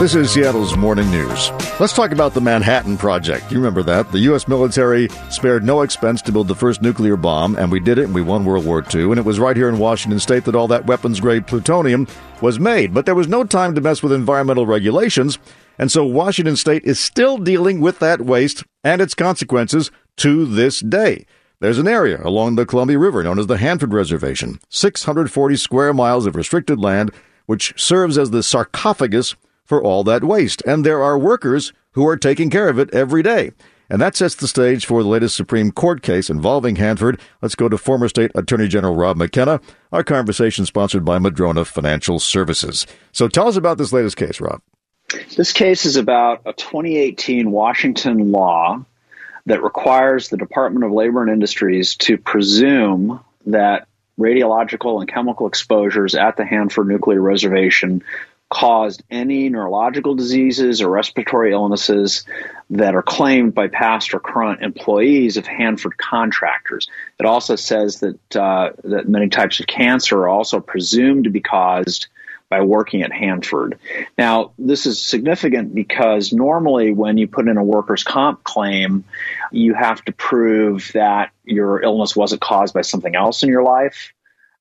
This is Seattle's Morning News. Let's talk about the Manhattan Project. You remember that. The U.S. military spared no expense to build the first nuclear bomb, and we did it, and we won World War II. And it was right here in Washington state that all that weapons grade plutonium was made. But there was no time to mess with environmental regulations, and so Washington state is still dealing with that waste and its consequences to this day. There's an area along the Columbia River known as the Hanford Reservation, 640 square miles of restricted land, which serves as the sarcophagus for all that waste. And there are workers who are taking care of it every day. And that sets the stage for the latest Supreme Court case involving Hanford. Let's go to former State Attorney General Rob McKenna. Our conversation sponsored by Madrona Financial Services. So tell us about this latest case, Rob. This case is about a 2018 Washington law that requires the Department of Labor and Industries to presume that radiological and chemical exposures at the Hanford Nuclear Reservation caused any neurological diseases or respiratory illnesses that are claimed by past or current employees of Hanford contractors. It also says that uh, that many types of cancer are also presumed to be caused by working at Hanford. Now, this is significant because normally when you put in a workers' comp claim, you have to prove that your illness wasn't caused by something else in your life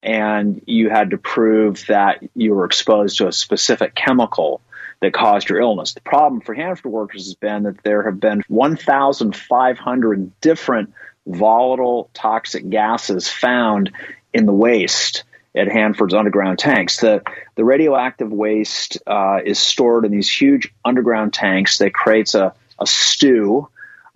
and you had to prove that you were exposed to a specific chemical that caused your illness. The problem for Hanford workers has been that there have been 1,500 different volatile toxic gases found in the waste at Hanford's underground tanks. The, the radioactive waste uh, is stored in these huge underground tanks that creates a, a stew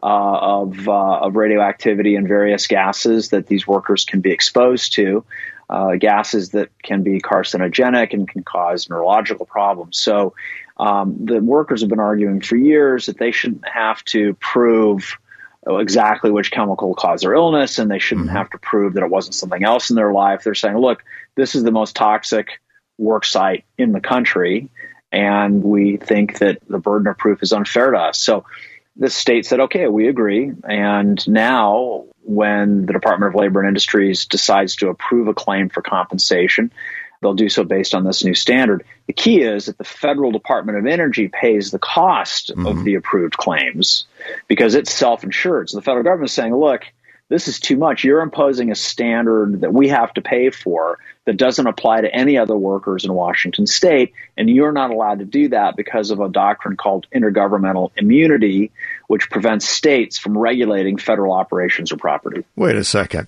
uh, of, uh, of radioactivity and various gases that these workers can be exposed to uh, gases that can be carcinogenic and can cause neurological problems. So um, the workers have been arguing for years that they shouldn't have to prove exactly which chemical caused their illness and they shouldn't mm-hmm. have to prove that it wasn't something else in their life. They're saying, look, this is the most toxic work site in the country, and we think that the burden of proof is unfair to us. So the state said, okay, we agree. And now when the Department of Labor and Industries decides to approve a claim for compensation. They'll do so based on this new standard. The key is that the federal Department of Energy pays the cost mm-hmm. of the approved claims because it's self insured. So the federal government is saying, look, this is too much. You're imposing a standard that we have to pay for that doesn't apply to any other workers in Washington state. And you're not allowed to do that because of a doctrine called intergovernmental immunity, which prevents states from regulating federal operations or property. Wait a second.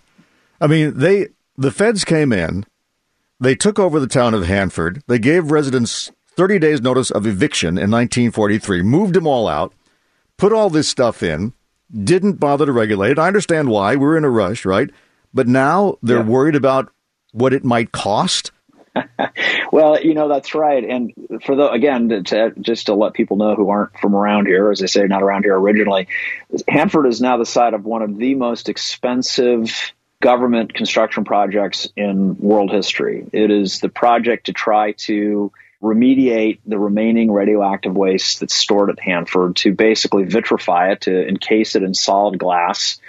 I mean, they the feds came in, they took over the town of Hanford, they gave residents 30 days notice of eviction in 1943, moved them all out, put all this stuff in, didn't bother to regulate it. I understand why. We're in a rush, right? But now they're yeah. worried about what it might cost? well, you know that's right, and for the again, to, to, just to let people know who aren't from around here, as I say, not around here originally, Hanford is now the site of one of the most expensive government construction projects in world history. It is the project to try to remediate the remaining radioactive waste that's stored at Hanford, to basically vitrify it, to encase it in solid glass,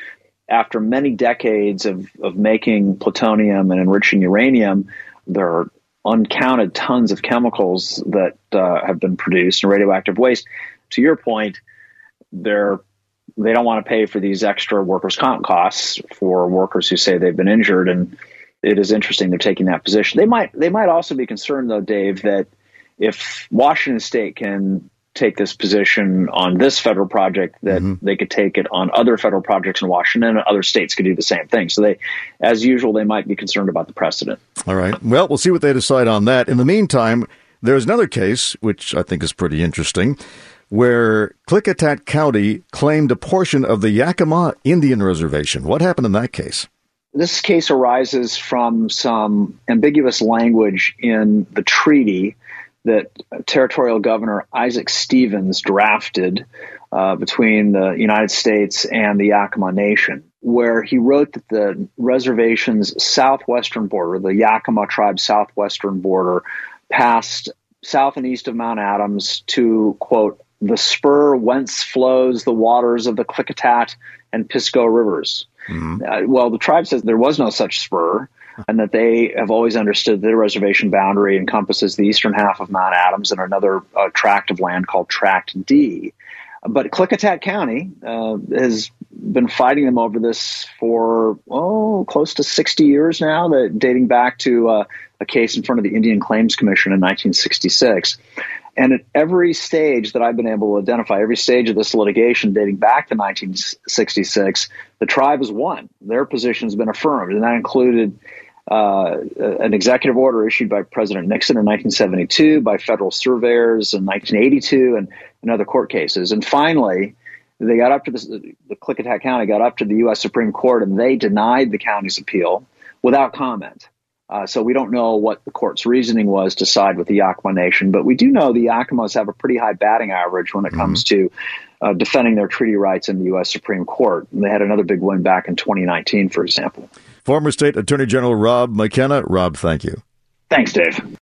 after many decades of, of making plutonium and enriching uranium, there are uncounted tons of chemicals that uh, have been produced and radioactive waste. To your point, they're they don't want to pay for these extra workers' comp costs for workers who say they've been injured, and it is interesting they're taking that position. They might they might also be concerned though, Dave, that if Washington State can take this position on this federal project that mm-hmm. they could take it on other federal projects in Washington and other states could do the same thing. So they, as usual, they might be concerned about the precedent. All right. Well, we'll see what they decide on that. In the meantime, there's another case, which I think is pretty interesting, where Klickitat County claimed a portion of the Yakima Indian Reservation. What happened in that case? This case arises from some ambiguous language in the treaty that Territorial Governor Isaac Stevens drafted uh, between the United States and the Yakima Nation, where he wrote that the reservation's southwestern border, the Yakima tribe's southwestern border, passed south and east of Mount Adams to, quote, the spur whence flows the waters of the Klickitat and Pisco rivers. Mm-hmm. Uh, well, the tribe says there was no such spur and that they have always understood their reservation boundary encompasses the eastern half of Mount Adams and another uh, tract of land called Tract D. But Klickitat County uh, has been fighting them over this for oh close to 60 years now, that dating back to uh, a case in front of the Indian Claims Commission in 1966. And at every stage that I've been able to identify, every stage of this litigation dating back to 1966, the tribe has won. Their position has been affirmed, and that included uh, an executive order issued by President Nixon in 1972, by federal surveyors in 1982, and, and other court cases. And finally, they got up to the, the Klickitat County got up to the U.S. Supreme Court, and they denied the county's appeal without comment. Uh, so we don't know what the court's reasoning was to side with the Yakima Nation, but we do know the Yakimas have a pretty high batting average when it mm-hmm. comes to uh, defending their treaty rights in the U.S. Supreme Court. And they had another big win back in 2019, for example. Former State Attorney General Rob McKenna. Rob, thank you. Thanks, Dave.